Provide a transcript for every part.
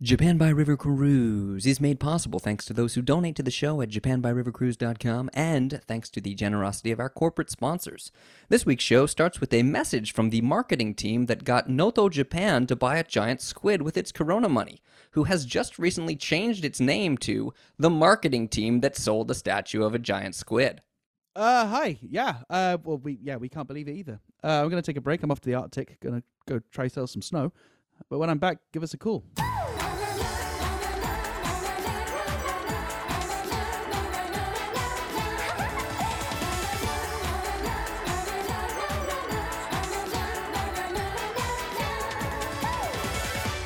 Japan by River Cruise is made possible thanks to those who donate to the show at japanbyrivercruise.com and thanks to the generosity of our corporate sponsors. This week's show starts with a message from the marketing team that got Noto Japan to buy a giant squid with its corona money, who has just recently changed its name to the marketing team that sold the statue of a giant squid. Uh, hi. Yeah. Uh, well, we yeah we can't believe it either. Uh, I'm gonna take a break. I'm off to the Arctic. Gonna go try sell some snow. But when I'm back, give us a call.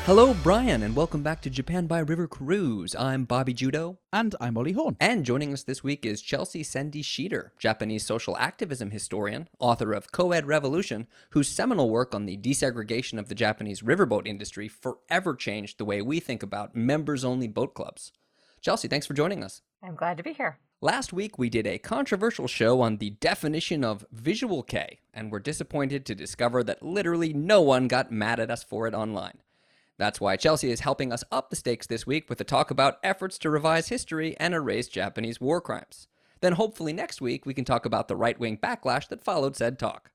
Hello, Brian, and welcome back to Japan by River Cruise. I'm Bobby Judo. And I'm Ollie Horn. And joining us this week is Chelsea Szendi Schieder, Japanese social activism historian, author of Co-Ed Revolution, whose seminal work on the desegregation of the Japanese riverboat industry forever changed the way we think about members-only boat clubs. Chelsea, thanks for joining us. I'm glad to be here. Last week, we did a controversial show on the definition of visual kei, and we're disappointed to discover that literally no one got mad at us for it online. That's why Chelsea is helping us up the stakes this week with a talk about efforts to revise history and erase Japanese war crimes. Then hopefully next week we can talk about the right wing backlash that followed said talk.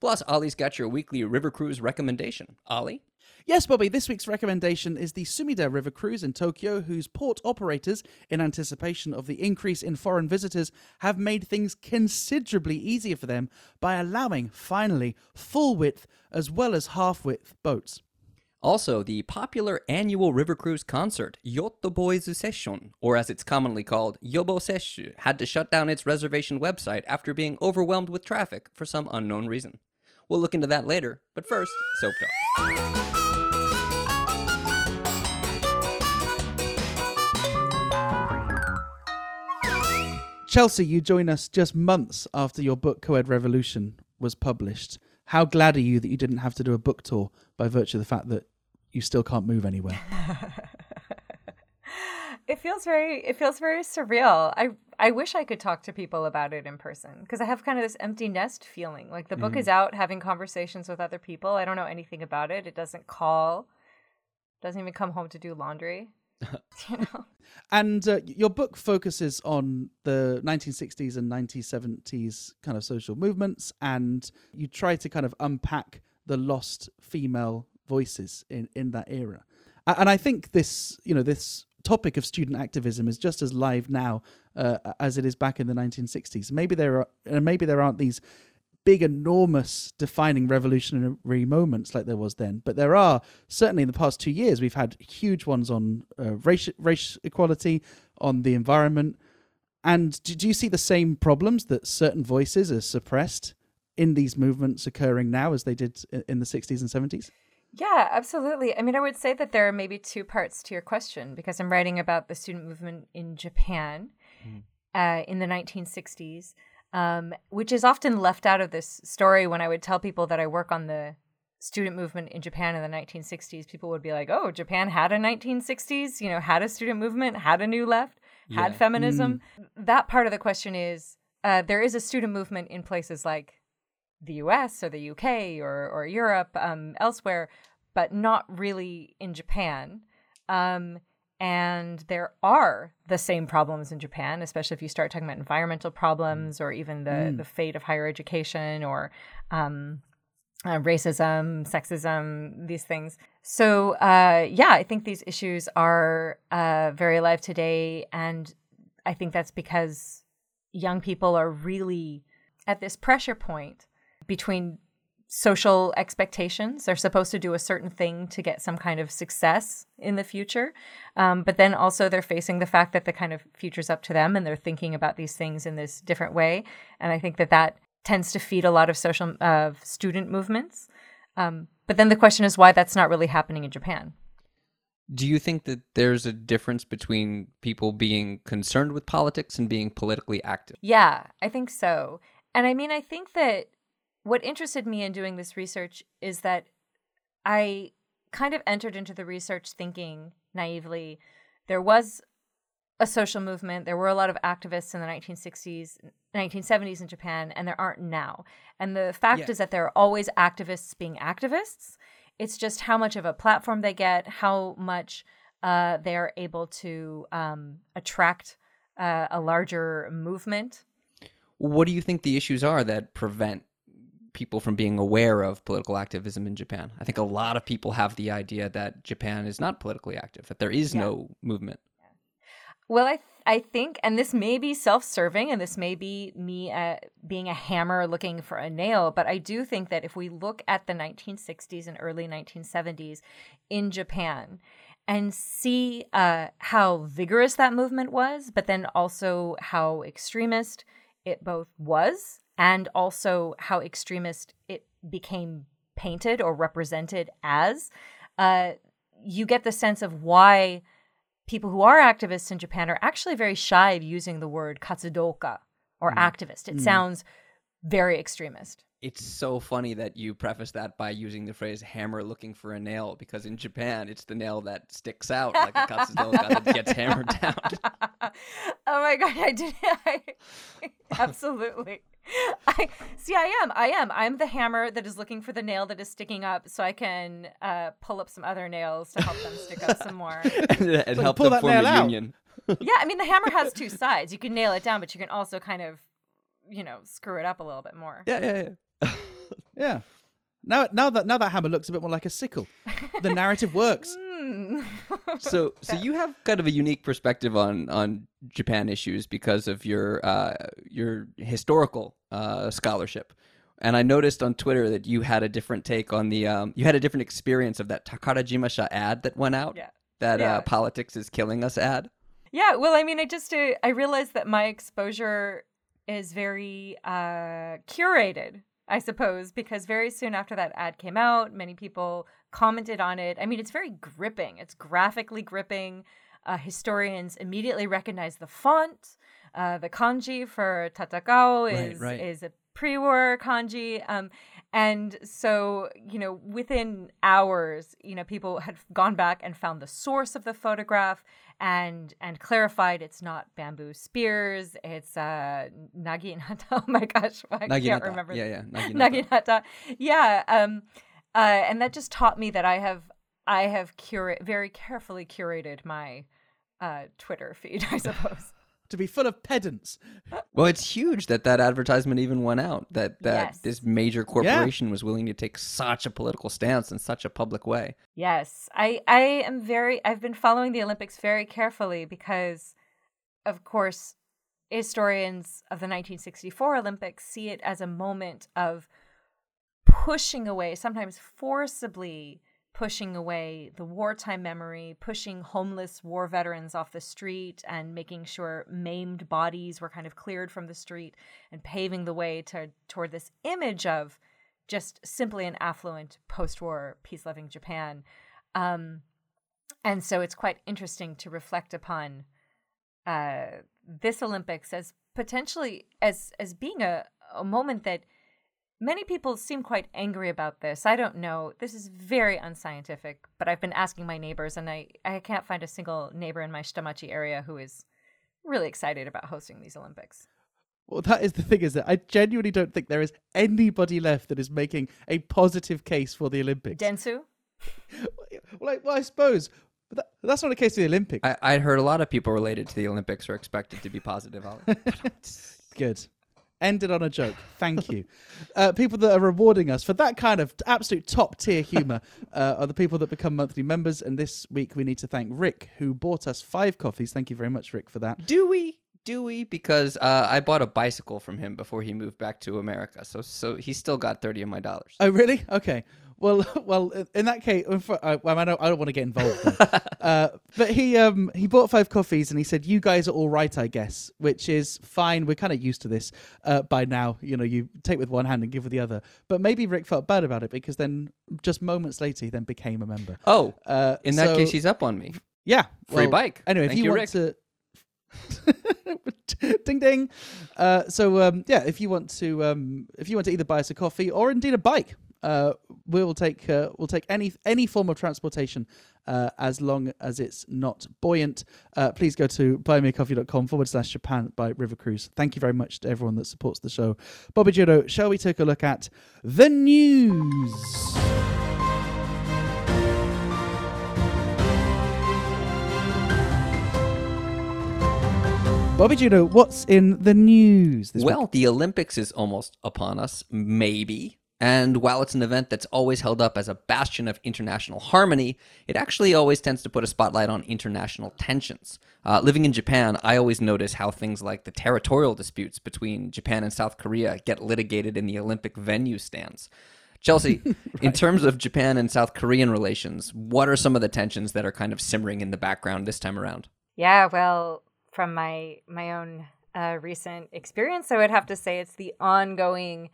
Plus, Ollie's got your weekly river cruise recommendation. Ollie? Yes, Bobby, this week's recommendation is the Sumida River Cruise in Tokyo, whose port operators, in anticipation of the increase in foreign visitors, have made things considerably easier for them by allowing, finally, full width as well as half width boats. Also, the popular annual river cruise concert, Yotoboizu Session, or as it's commonly called, Yobo Seshu, had to shut down its reservation website after being overwhelmed with traffic for some unknown reason. We'll look into that later, but first, Soap Talk. Chelsea, you join us just months after your book Coed Revolution was published. How glad are you that you didn't have to do a book tour by virtue of the fact that you still can't move anywhere? it feels very it feels very surreal. I I wish I could talk to people about it in person because I have kind of this empty nest feeling. Like the book Mm. is out having conversations with other people. I don't know anything about it. It doesn't call. Doesn't even come home to do laundry. you know. And uh, your book focuses on the 1960s and 1970s kind of social movements, and you try to kind of unpack the lost female voices in, in that era. And I think this, you know, this topic of student activism is just as live now uh, as it is back in the 1960s. Maybe there are, maybe there aren't these big, enormous, defining revolutionary moments like there was then. But there are certainly in the past two years we've had huge ones on uh, race race equality, on the environment. And do, do you see the same problems that certain voices are suppressed in these movements occurring now as they did in the 60s and 70s? Yeah, absolutely. I mean, I would say that there are maybe two parts to your question because I'm writing about the student movement in Japan uh, in the 1960s, um, which is often left out of this story when I would tell people that I work on the student movement in Japan in the 1960s. People would be like, oh, Japan had a 1960s, you know, had a student movement, had a new left, had Yeah. feminism. That part of the question is uh, there is a student movement in places like the US or the UK or, or Europe, um, elsewhere, but not really in Japan. Um, and there are the same problems in Japan, especially if you start talking about environmental problems or even the, the fate of higher education or um, uh, racism, sexism, these things. So, uh, yeah, I think these issues are uh, very alive today. And I think that's because young people are really at this pressure point between social expectations. They're supposed to do a certain thing to get some kind of success in the future. Um, but then also they're facing the fact that the kind of future's up to them and they're thinking about these things in this different way. And I think that that tends to feed a lot of social uh, student movements. Um, but then the question is why that's not really happening in Japan. Do you think that there's a difference between people being concerned with politics and being politically active? Yeah, I think so. And I mean, I think that what interested me in doing this research is that I kind of entered into the research thinking naively there was a social movement, there were a lot of activists in the 1960s, 1970s in Japan, and there aren't now. And the fact Yeah. is that there are always activists being activists. It's just how much of a platform they get, how much uh, they are able to um, attract uh, a larger movement. What do you think the issues are that prevent people from being aware of political activism in Japan? I think a lot of people have the idea that Japan is not politically active, that there is Yeah. no movement. Well, I th- I think, and this may be self-serving, and this may be me uh, being a hammer looking for a nail, but I do think that if we look at the 1960s and early 1970s in Japan and see uh, how vigorous that movement was, but then also how extremist it both was, and also how extremist it became painted or represented as, uh, you get the sense of why people who are activists in Japan are actually very shy of using the word katsudoka or activist. It sounds very extremist. It's so funny that you preface that by using the phrase hammer looking for a nail because in Japan it's the nail that sticks out like a katsudoka that gets hammered down. oh my god, I did I, absolutely. I see I am. I am. I'm the hammer that is looking for the nail that is sticking up so I can uh, pull up some other nails to help them stick up some more. and it So helped pull them that form nail a out. union. yeah, I mean the hammer has two sides. You can nail it down, but you can also kind of, you know, screw it up a little bit more. Yeah, yeah, yeah. Yeah. Now, now that now that hammer looks a bit more like a sickle. The narrative works. Hmm. so so you have kind of a unique perspective on on Japan issues because of your uh, your historical uh, scholarship. And I noticed on Twitter that you had a different take on the um, you had a different experience of that Takarajimasha ad that went out. Yeah. That Yeah. uh, politics is killing us ad. Yeah, well, I mean, I just uh, I realized that my exposure is very uh, curated, I suppose, because very soon after that ad came out, many people commented on it. I mean, it's very gripping. It's graphically gripping. Uh, historians immediately recognize the font. Uh, the kanji for tatakao Right, is right. is a pre-war kanji. Um, and so, you know, within hours, you know, people had gone back and found the source of the photograph and and clarified it's not bamboo spears, it's uh naginata. Oh my gosh, I can't Naginata. remember. Yeah, yeah. Naginata. Naginata. Yeah. Um uh and that just taught me that I have I have curate very carefully curated my uh Twitter feed, I suppose. To be full of pedants. Well, it's huge that that advertisement even went out. That that Yes. this major corporation was willing to take such a political stance in such a public way. Yes, I I am very I've been following the Olympics very carefully because of course historians of the 1964 Olympics see it as a moment of pushing away sometimes forcibly pushing away the wartime memory, pushing homeless war veterans off the street and making sure maimed bodies were kind of cleared from the street and paving the way to toward this image of just simply an affluent post-war peace-loving Japan. Um, and so it's quite interesting to reflect upon uh, this Olympics as potentially as as being a, a moment that many people seem quite angry about this. I don't know. This is very unscientific, but I've been asking my neighbors, and I, I can't find a single neighbor in my Shitamachi area who is really excited about hosting these Olympics. Well, that is the thing, is that I genuinely don't think there is anybody left that is making a positive case for the Olympics. Dentsu? well, I, well, I suppose. But that, that's not the case for the Olympics. I, I heard a lot of people related to the Olympics are expected to be positive. Ollie. Good. Ended on a joke. Thank you. uh, people that are rewarding us for that kind of absolute top tier humor uh, are the people that become monthly members. And this week we need to thank Rick, who bought us five coffees. Thank you very much, Rick, for that. Do we? Do we? Because uh, I bought a bicycle from him before he moved back to America, so so he still got thirty of my dollars. Oh, really? Okay. Well, well, in that case, I, well, I don't, I don't want to get involved. uh, but he, um, he bought five coffees and he said, "You guys are all right, I guess," which is fine. We're kind of used to this uh, by now. You know, you take with one hand and give with the other. But maybe Rick felt bad about it because then, just moments later, he then became a member. Oh, Uh, in that so- case, he's up on me. yeah, Free well, bike. Anyway, if you, you, want Rick. to. ding ding. Uh, so um, yeah, if you want to, um, if you want to either buy us a coffee or indeed a bike, uh, we will take uh, we'll take any any form of transportation uh, as long as it's not buoyant. Uh, please go to buymeacoffee.com forward slash Japan by River Cruise. Thank you very much to everyone that supports the show. Bobby Judo, shall we take a look at the news? Bobby Judo, what's in the news well? Week? The Olympics is almost upon us, maybe. And while it's an event that's always held up as a bastion of international harmony, it actually always tends to put a spotlight on international tensions. Uh, living in Japan, I always notice how things like the territorial disputes between Japan and South Korea get litigated in the Olympic venue stands. Chelsea, in terms of Japan and South Korean relations, what are some of the tensions that are kind of simmering in the background this time around? Yeah, well, from my my own uh, recent experience, I would have to say it's the ongoing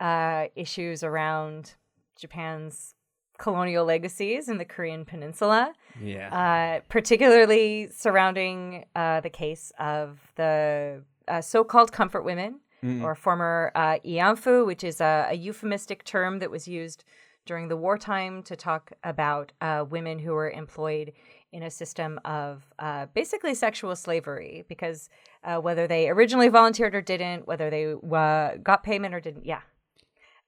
uh, issues around Japan's colonial legacies in the Korean Peninsula, Yeah. uh, particularly surrounding uh, the case of the uh, so-called comfort women Mm. or former uh, ianfu, which is a, a euphemistic term that was used during the wartime to talk about uh, women who were employed in a system of uh, basically sexual slavery because uh, whether they originally volunteered or didn't, whether they uh, got payment or didn't, yeah,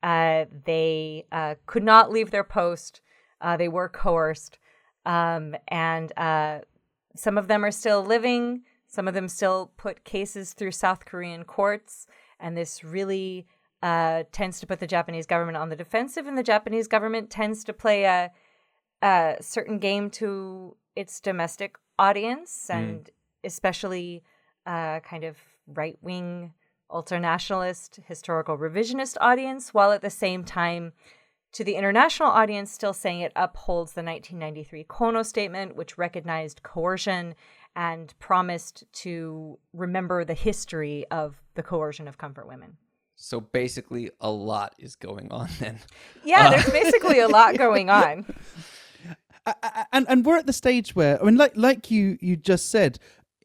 uh, they uh, could not leave their post. Uh, they were coerced, um, and uh, some of them are still living. Some of them still put cases through South Korean courts, and this really uh, tends to put the Japanese government on the defensive. And the Japanese government tends to play a, a certain game to its domestic audience, and especially uh, kind of right wing, ultranationalist, historical revisionist audience, while at the same time to the international audience, still saying it upholds the 1993 Kono Statement, which recognized coercion and promised to remember the history of the coercion of comfort women. So basically, a lot is going on then. Yeah, there's uh, basically a lot going on. A- a- and and we're at the stage where I mean, like like you you just said,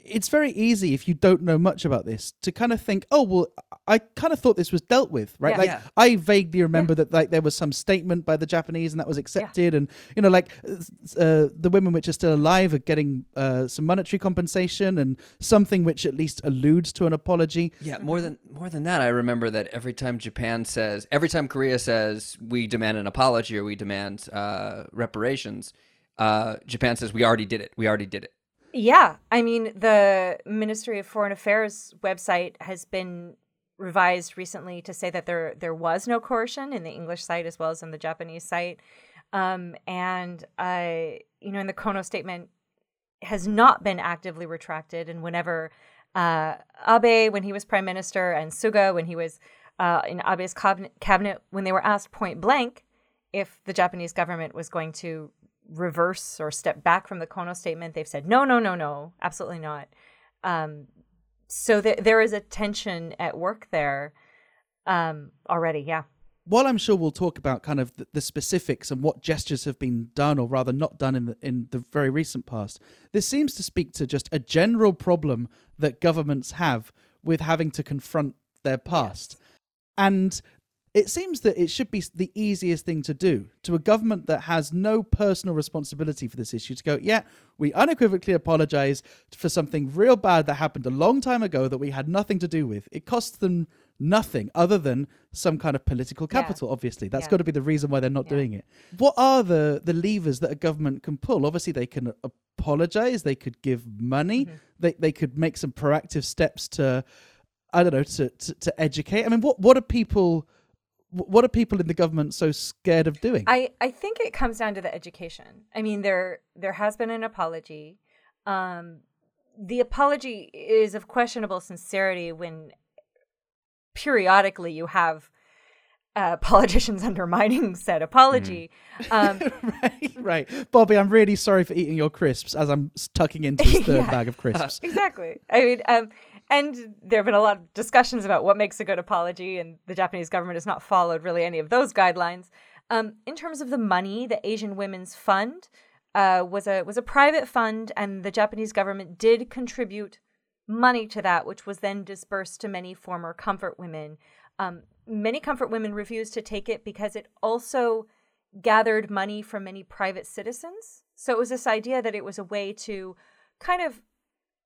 it's very easy if you don't know much about this to kind of think, oh well, I kind of thought this was dealt with, right? Yeah. Like Yeah. I vaguely remember that like there was some statement by the Japanese and that was accepted, and you know, like uh, the women which are still alive are getting uh, some monetary compensation and something which at least alludes to an apology. Yeah, more than more than that, I remember that every time Japan says, every time Korea says we demand an apology or we demand uh, reparations, uh, Japan says we already did it. We already did it. Yeah, I mean, the Ministry of Foreign Affairs website has been revised recently to say that there there was no coercion in the English site as well as in the Japanese site, um, and uh, you know, in the Kono statement has not been actively retracted. And whenever uh, Abe, when he was prime minister, and Suga, when he was uh, in Abe's cabinet, cabinet, when they were asked point blank if the Japanese government was going to reverse or step back from the Kono statement, they've said no, no, no, no, absolutely not. Um, so th- there is a tension at work there um, already. Yeah. while I'm sure we'll talk about kind of the, the specifics and what gestures have been done or rather not done in the in the very recent past, this seems to speak to just a general problem that governments have with having to confront their past. And it seems that it should be the easiest thing to do to a government that has no personal responsibility for this issue to go, yeah, we unequivocally apologize for something real bad that happened a long time ago that we had nothing to do with. It costs them nothing other than some kind of political Yeah. capital, obviously. That's Yeah. got to be the reason why they're not Yeah. doing it. What are the, the levers that a government can pull? Obviously, they can apologize, they could give money, Mm-hmm. they, they could make some proactive steps to, I don't know, to, to, to educate. I mean, what, what are people. Wh- What are people in the government so scared of doing? I, I think it comes down to the education. I mean, there there has been an apology. Um, the apology is of questionable sincerity when periodically you have uh, politicians undermining said apology. Um, right, right. Bobby, I'm really sorry for eating your crisps as I'm tucking into this third Yeah. bag of crisps. exactly. I mean, um, and there have been a lot of discussions about what makes a good apology, and the Japanese government has not followed really any of those guidelines. Um, in terms of the money, the Asian Women's Fund uh, was a was a private fund, and the Japanese government did contribute money to that, which was then dispersed to many former comfort women. Um, many comfort women refused to take it because it also gathered money from many private citizens. So it was this idea that it was a way to kind of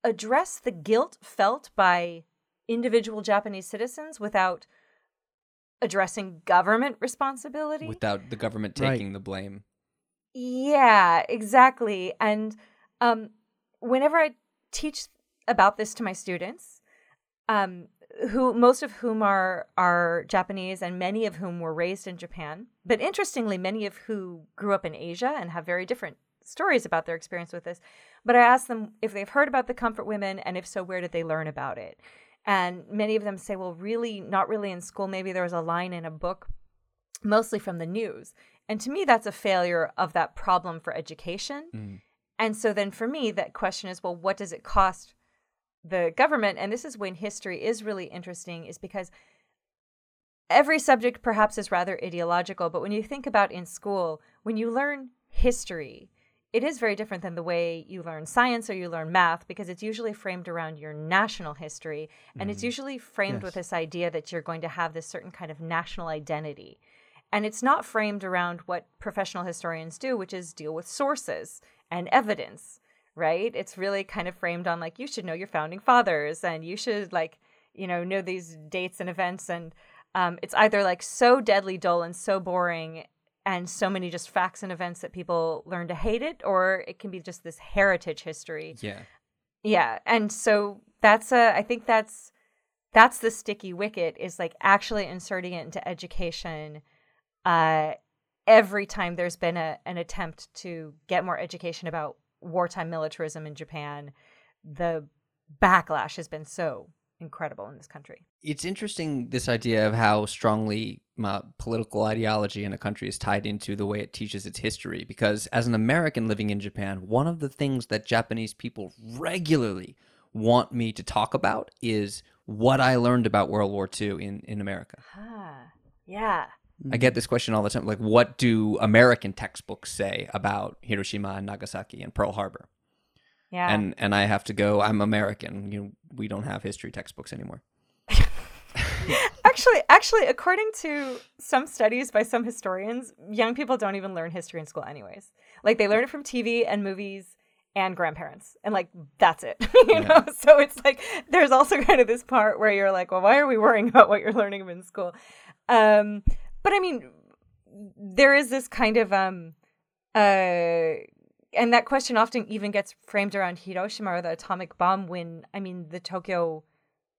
address the guilt felt by individual Japanese citizens without addressing government responsibility. Without the government Right. taking the blame. Yeah, exactly. And um, whenever I teach about this to my students, um, who most of whom are are Japanese and many of whom were raised in Japan, but interestingly, many of who grew up in Asia and have very different stories about their experience with this. But I asked them if they've heard about the comfort women, and if so, where did they learn about it? And many of them say, well, really, not really in school. Maybe there was a line in a book, mostly from the news. And to me, that's a failure of that problem for education. Mm. And so then for me, that question is, well, what does it cost the government? And this is when history is really interesting, is because every subject perhaps is rather ideological. But when you think about in school, when you learn history, it is very different than the way you learn science or you learn math because it's usually framed around your national history and it's Mhm. usually framed Yes. with this idea that you're going to have this certain kind of national identity and it's not framed around what professional historians do which is deal with sources and evidence right it's really kind of framed on like you should know your founding fathers and you should like you know know these dates and events and um, it's either like so deadly dull and so boring and so many just facts and events that people learn to hate it or it can be just this heritage history Yeah. yeah and so that's a i think that's that's the sticky wicket is like actually inserting it into education uh every time there's been a, an attempt to get more education about wartime militarism in japan the backlash has been so incredible in this country It's interesting this idea of how strongly uh, political ideology in a country is tied into the way it teaches its history. Because as an American living in Japan, one of the things that Japanese people regularly want me to talk about is what I learned about World War II in, in America. ah yeah I get this question all the time like, what do American textbooks say about Hiroshima and Nagasaki and Pearl Harbor? Yeah And and I have to go, I'm American. You know, we don't have history textbooks anymore. actually actually according to some studies by some historians young people don't even learn history in school anyways like they learn it from tv and movies and grandparents and like that's it you Yeah. know so it's like there's also kind of this part where you're like well why are we worrying about what you're learning in school um but i mean there is this kind of um uh and that question often even gets framed around hiroshima or the atomic bomb when i mean the tokyo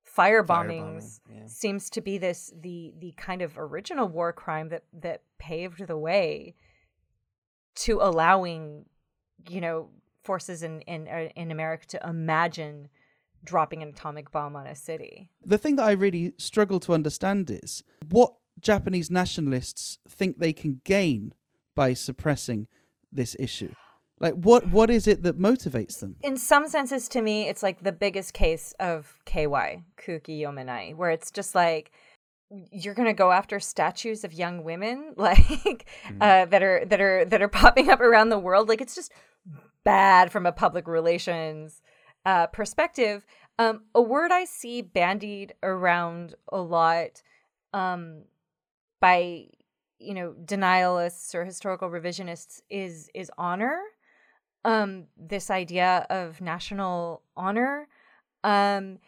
fire bombings yeah. seems to be this the the kind of original war crime that that paved the way to allowing you know forces in in uh, in America to imagine dropping an atomic bomb on a city. The thing that I really struggle to understand is what Japanese nationalists think they can gain by suppressing this issue. Like, what what is it that motivates them? In some senses to me it's like the biggest case of KY, Kuki Yomenai, where it's just like you're going to go after statues of young women like uh, that are that are that are popping up around the world. Like it's just bad from a public relations uh, perspective. Um, a word i see bandied around a lot um, by you know denialists or historical revisionists is is honor um, this idea of national honor um,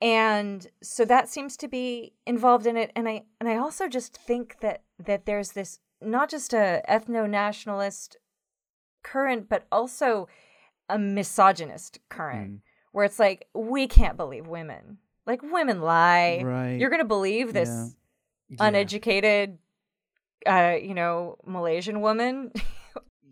and so that seems to be involved in it and i and i also just think that that there's this not just a ethno-nationalist current but also a misogynist current Mm. where it's like we can't believe women like women lie Right. you're gonna believe this Yeah. Yeah. uneducated uh you know malaysian woman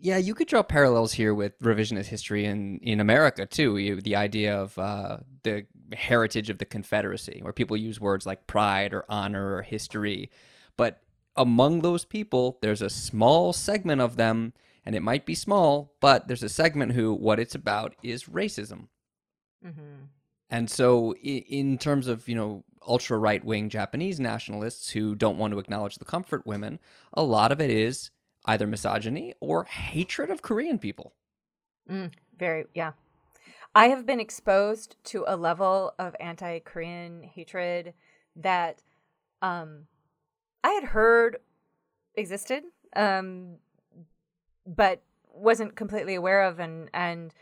Yeah, you could draw parallels here with revisionist history in, in America too. You, the idea of uh, the heritage of the Confederacy, where people use words like pride or honor or history. But among those people, there's a small segment of them, and it might be small, but there's a segment who what it's about is racism. mm-hmm. And so, in terms of you know ultra right wing Japanese nationalists who don't want to acknowledge the comfort women, a lot of it is either misogyny or hatred of Korean people. Mm, very, yeah. I have been exposed to a level of anti Korean hatred that um, I had heard existed, um, but wasn't completely aware of. And, and,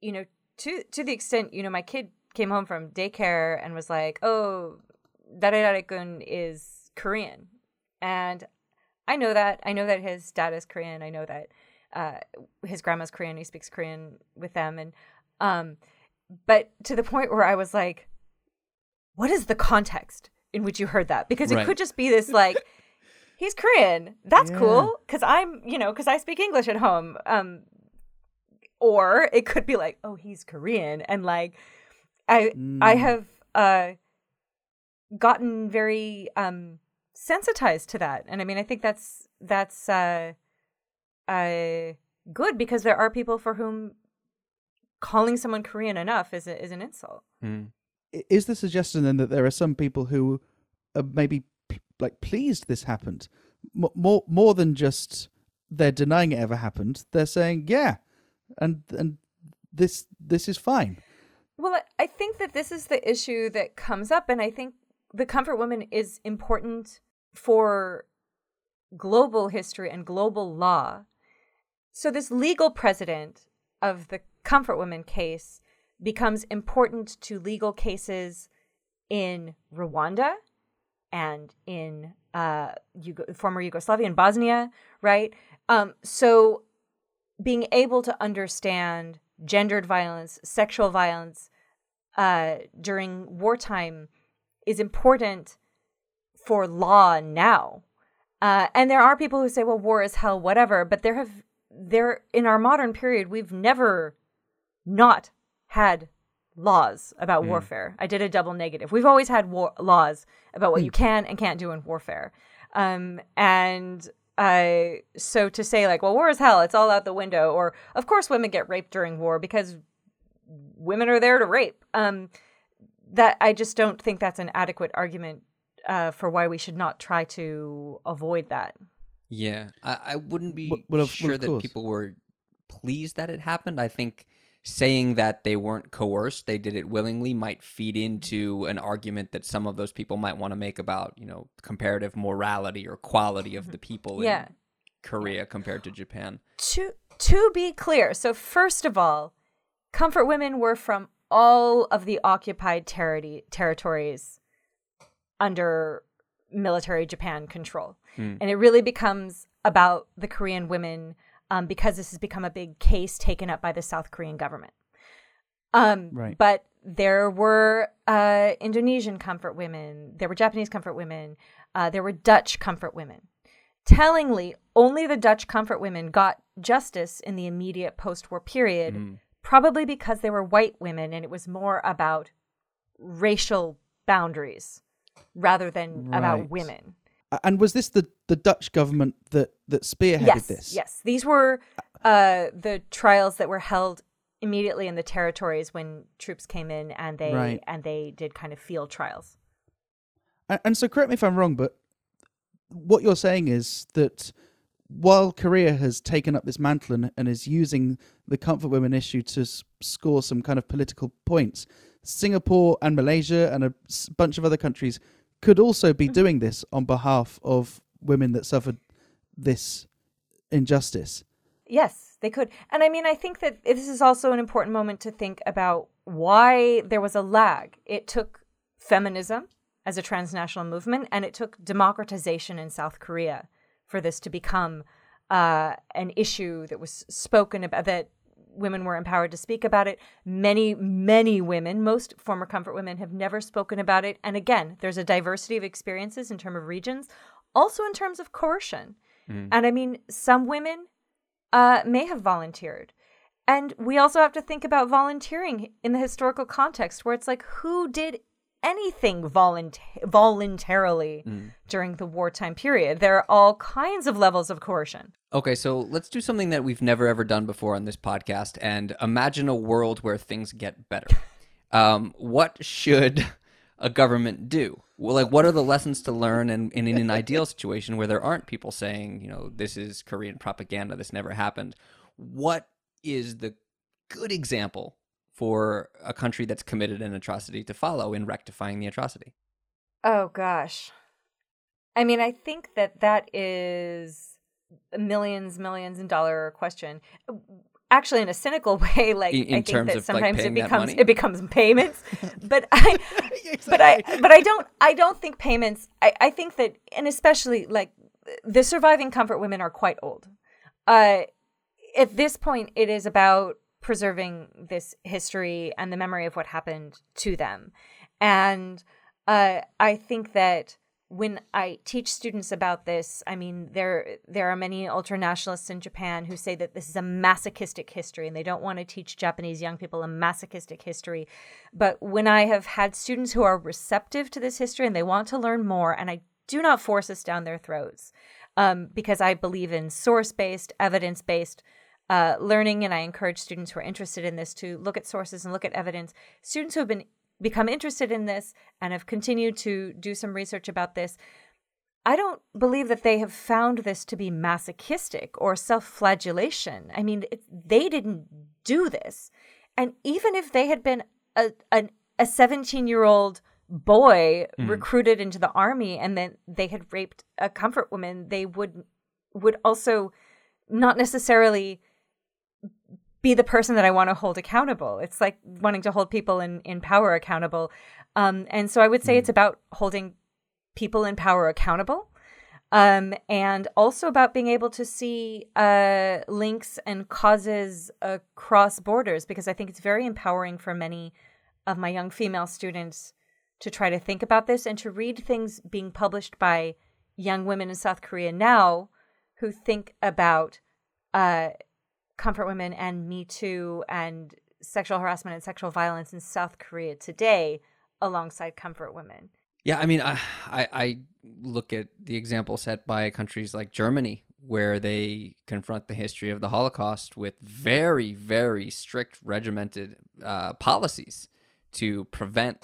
you know, to, to the extent, you know, my kid came home from daycare and was like, oh, Dare-dare-kun is Korean. And I know that. I know that his dad is Korean. I know that uh, his grandma's Korean. He speaks Korean with them, and um, but to the point where I was like, what is the context in which you heard that? Because it Right. could just be this like, he's Korean. That's Yeah. cool because I'm, you know, because I speak English at home. Um, or it could be like, oh, he's Korean, and like, I I Mm. have uh gotten very um sensitized to that, and I mean, I think that's that's uh uh good because there are people for whom calling someone Korean enough is a, is an insult. Mm. Is the suggestion then that there are some people who are maybe p- like pleased this happened, M- more more than just they're denying it ever happened? They're saying yeah, and and this this is fine. Well, I- I think that this is the issue that comes up, and I think the comfort woman is important for global history and global law. So, this legal precedent of the comfort woman case becomes important to legal cases in Rwanda and in uh, Yugo- former Yugoslavia and Bosnia, right? Um, so, being able to understand gendered violence, sexual violence uh, during wartime is important for law now. Uh, and there are people who say, "Well, war is hell, whatever." But there have there in our modern period, we've never not had laws about warfare. I did a double negative. We've always had war- laws about what you can and can't do in warfare. Um, and so to say like, well, war is hell, it's all out the window, or of course women get raped during war because women are there to rape. Um, that I just don't think that's an adequate argument uh, for why we should not try to avoid that. Yeah, I, I wouldn't be Well- well, of- well, sure of that course. people were pleased that it happened. I think saying that they weren't coerced, they did it willingly, might feed into an argument that some of those people might want to make about, you know, comparative morality or quality of the people Yeah. in Korea compared to Japan. to to be clear so first of all comfort women were from all of the occupied terri- territories under military japan control Hmm. and it really becomes about the korean women um, because this has become a big case taken up by the south korean government um, Right. but there were uh, indonesian comfort women there were japanese comfort women uh, there were dutch comfort women Tellingly, only the Dutch comfort women got justice in the immediate post war period, Mm. probably because they were white women and it was more about racial boundaries rather than Right. about women. And was this the, the Dutch government that that spearheaded yes, this? yes. These were uh, the trials that were held immediately in the territories when troops came in and they Right. and they did kind of field trials. And, and so, correct me if I'm wrong, but what you're saying is that while Korea has taken up this mantle and, and is using the comfort women issue to s- score some kind of political points, Singapore and Malaysia and a s- bunch of other countries could also be doing this on behalf of women that suffered this injustice. Yes, they could. And I mean, I think that this is also an important moment to think about why there was a lag. It took feminism as a transnational movement, and it took democratization in South Korea for this to become uh, an issue that was spoken about, that women were empowered to speak about it. Many, many women, most former comfort women, have never spoken about it. And again, there's a diversity of experiences in terms of regions, also in terms of coercion. And I mean, some women uh, may have volunteered. And we also have to think about volunteering in the historical context where it's like, who did anything volunt- voluntarily during the wartime period? There are all kinds of levels of coercion. Okay, so let's do something that we've never ever done before on this podcast and imagine a world where things get better. Um, what should a government do? Well, like, what are the lessons to learn? And, and in an ideal situation where there aren't people saying, you know, this is Korean propaganda, this never happened, what is the good example for a country that's committed an atrocity to follow in rectifying the atrocity? Oh, gosh. I mean, I think that that is a millions, millions in dollar question. Actually, in a cynical way, like In- in I think terms that of, like, sometimes it becomes it becomes payments. but I, but I, but I don't, I don't think payments. I, I think that, and especially like the surviving comfort women are quite old. Uh, at this point, it is about preserving this history and the memory of what happened to them. And uh, I think that when I teach students about this, I mean there there are many ultra nationalists in Japan who say that this is a masochistic history and they don't want to teach Japanese young people a masochistic history. But when I have had students who are receptive to this history and they want to learn more, and I do not force this down their throats, um, because I believe in source based, evidence based uh, learning, and I encourage students who are interested in this to look at sources and look at evidence. Students who have been become interested in this and have continued to do some research about this, I don't believe that they have found this to be masochistic or self flagellation. I mean, it, they didn't do this. And even if they had been a, a 17 year old boy mm. recruited into the army and then they had raped a comfort woman, they would would also not necessarily be the person that I want to hold accountable. It's like wanting to hold people in, in power accountable. Um, and so I would say it's about holding people in power accountable. Um, and also about being able to see uh, links and causes across borders, because I think it's very empowering for many of my young female students to try to think about this and to read things being published by young women in South Korea now who think about uh, comfort women and Me Too and sexual harassment and sexual violence in South Korea today alongside comfort women. Yeah, I mean, I, I, I look at the example set by countries like Germany, where they confront the history of the Holocaust with very, very strict, regimented uh, policies to prevent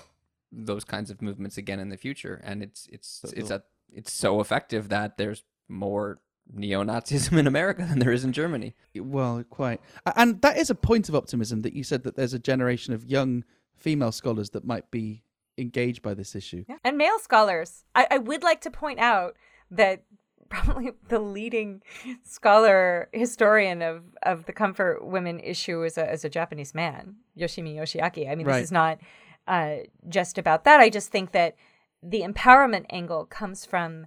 those kinds of movements again in the future. And it's it's it's a it's so effective that there's more neo-Nazism in America than there is in Germany. Well, quite. And that is a point of optimism that you said that there's a generation of young female scholars that might be engaged by this issue. Yeah. And male scholars. I, I would like to point out that probably the leading scholar historian of, of the comfort women issue is a, is a Japanese man, Yoshimi Yoshiaki. I mean, right. this is not uh, just about that. I just think that the empowerment angle comes from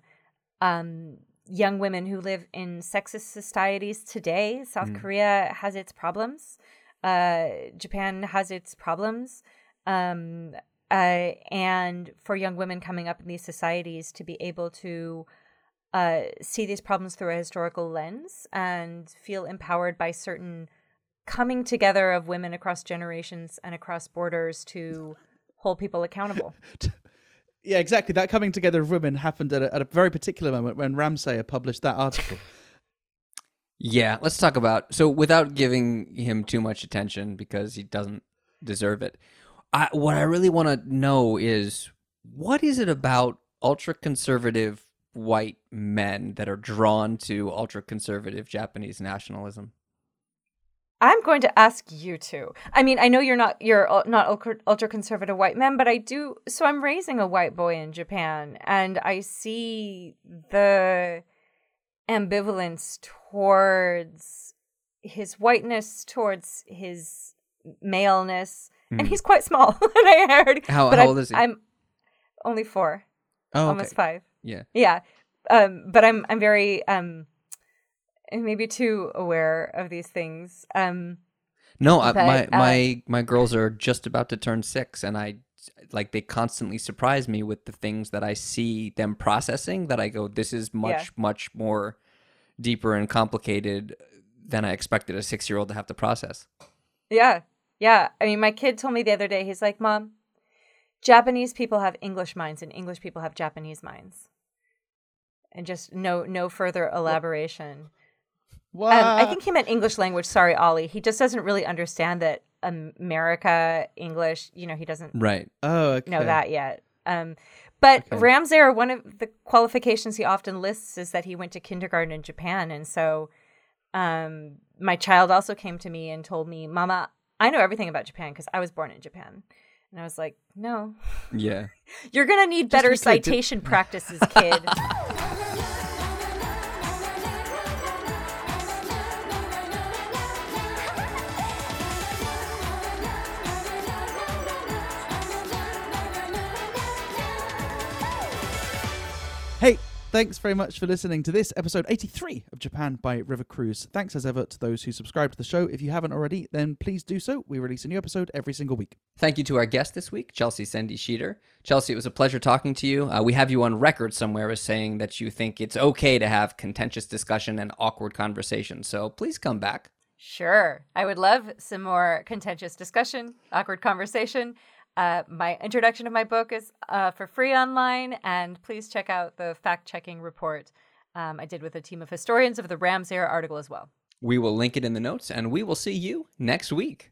um, young women who live in sexist societies today. South mm. Korea has its problems. Uh, Japan has its problems. Um, uh, and for young women coming up in these societies to be able to uh, see these problems through a historical lens and feel empowered by certain coming together of women across generations and across borders to hold people accountable. Yeah, exactly. That coming together of women happened at a, at a very particular moment when Ramseyer published that article. yeah, let's talk about. So, without giving him too much attention because he doesn't deserve it, I, what I really want to know is what is it about ultra conservative white men that are drawn to ultra conservative Japanese nationalism? I'm going to ask you to. I mean, I know you're not you're not ultra conservative white men, but I do. So I'm raising a white boy in Japan, and I see the ambivalence towards his whiteness, towards his maleness, mm. and hmm. he's quite small. and I heard. How, how old is he? I'm only four. Oh, almost five. Yeah. Yeah. Um, but I'm I'm very um maybe too aware of these things. Um, no, but, my uh, my my girls are just about to turn six, and I like they constantly surprise me with the things that I see them processing. That I go, this is much yeah. much more deeper and complicated than I expected a six year old to have to process. Yeah, yeah. I mean, my kid told me the other day. He's like, "Mom, Japanese people have English minds, and English people have Japanese minds." And just no no further elaboration. What? Um, I think he meant English language. Sorry, Ollie. He just doesn't really understand that America English. You know, he doesn't right. Oh, okay. know that yet. Um, but okay. Ramseyer, one of the qualifications he often lists is that he went to kindergarten in Japan, and so um, my child also came to me and told me, "Mama, I know everything about Japan because I was born in Japan." And I was like, "No, yeah, you're gonna need better citation practices, kid." Thanks very much for listening to this episode 83 of Japan by River Cruise. Thanks as ever to those who subscribe to the show. If you haven't already, then please do so. We release a new episode every single week. Thank you to our guest this week, Chelsea Szendi Schieder. Chelsea, it was a pleasure talking to you. Uh, we have you on record somewhere as saying that you think it's okay to have contentious discussion and awkward conversation. So please come back. Sure. I would love some more contentious discussion, awkward conversation. Uh, my introduction of my book is uh, for free online, and please check out the fact checking report um, I did with a team of historians of the Ramseyer article as well. We will link it in the notes, and we will see you next week.